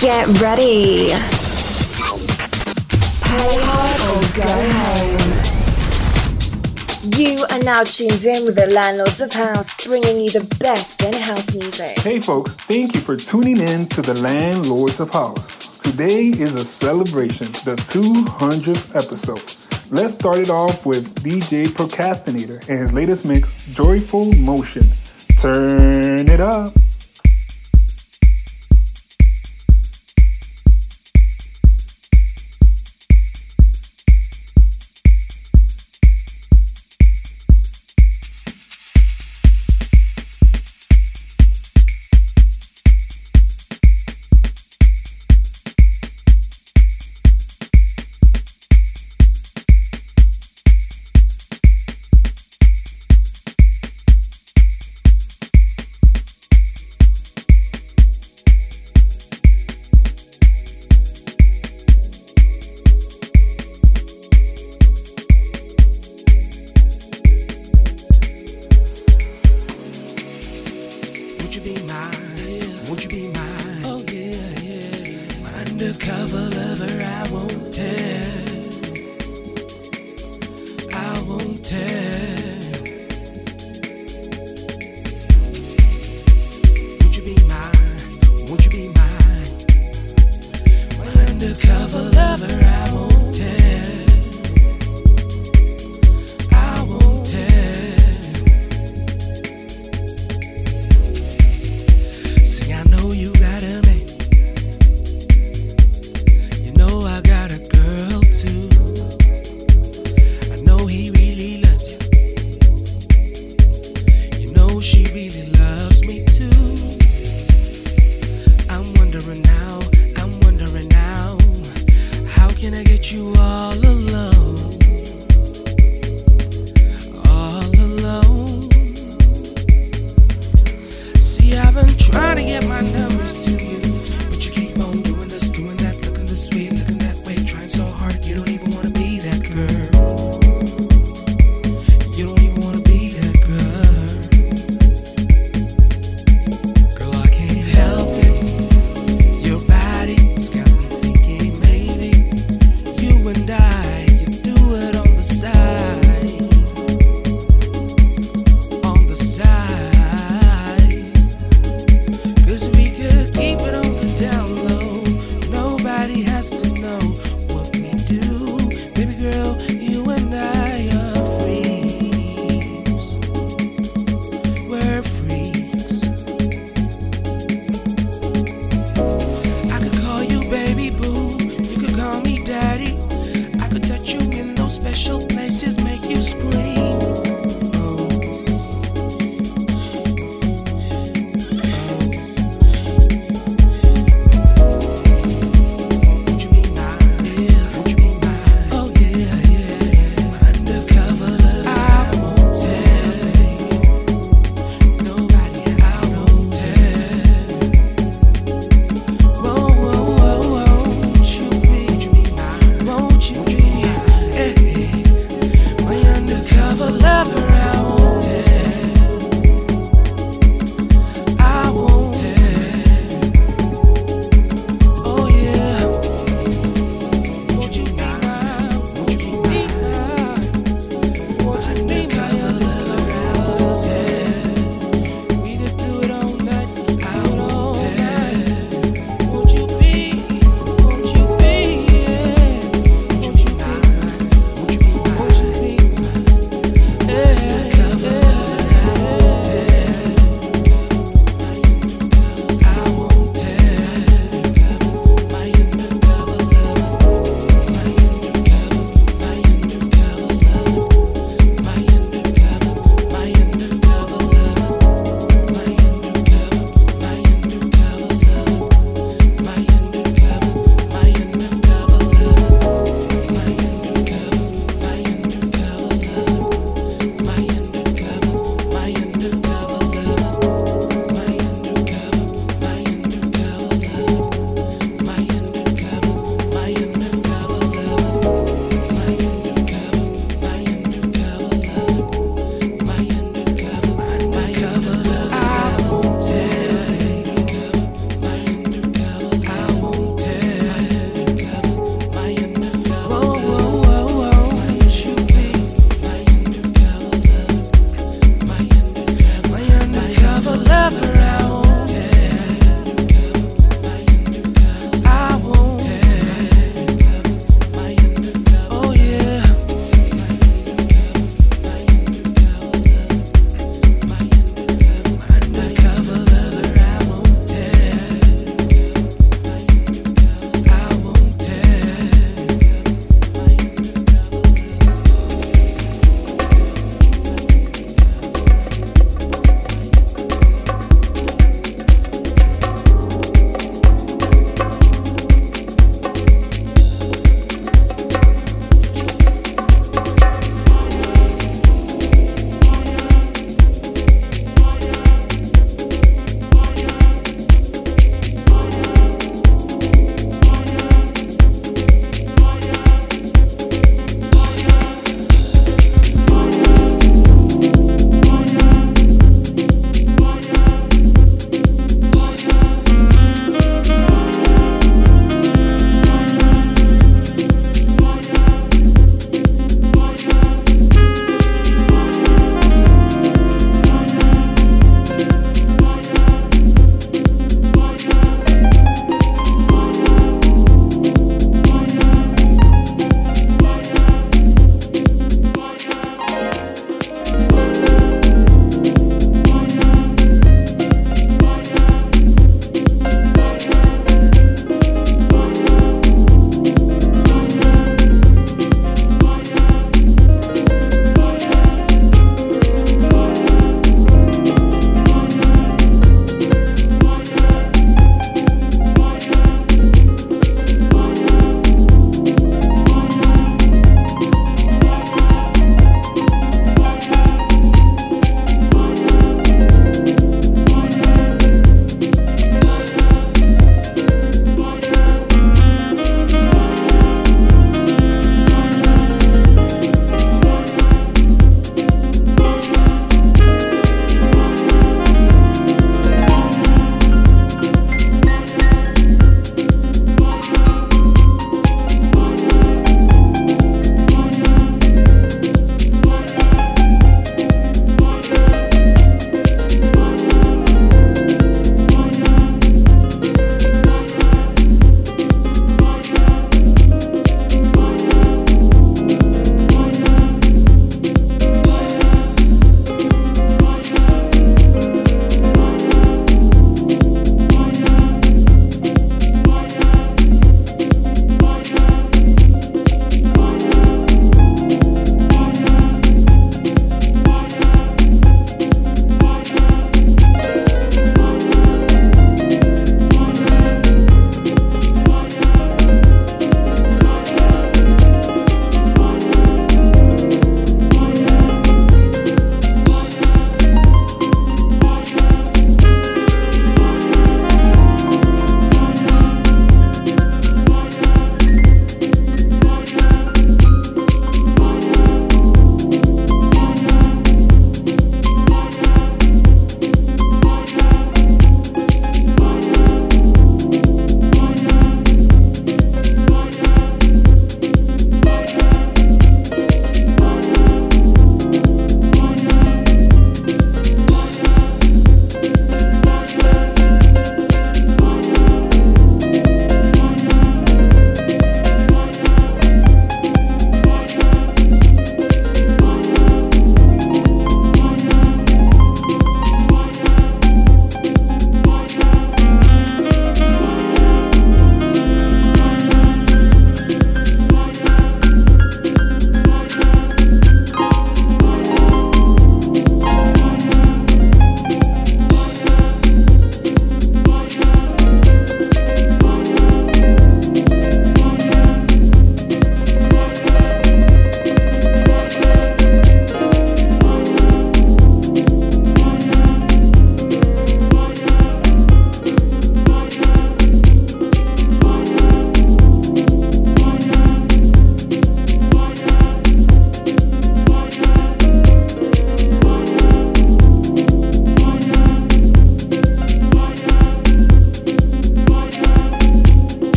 Get ready. Pay hard or go home. You are now tuned in with the Landlords of House, bringing you the best in house music. Hey folks, thank you for tuning in to the Landlords of House. Today is a celebration, the 200th episode. Let's start it off with DJ Procastronator and his latest mix, Joyful Motion. Turn it up.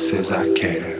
vocês quer.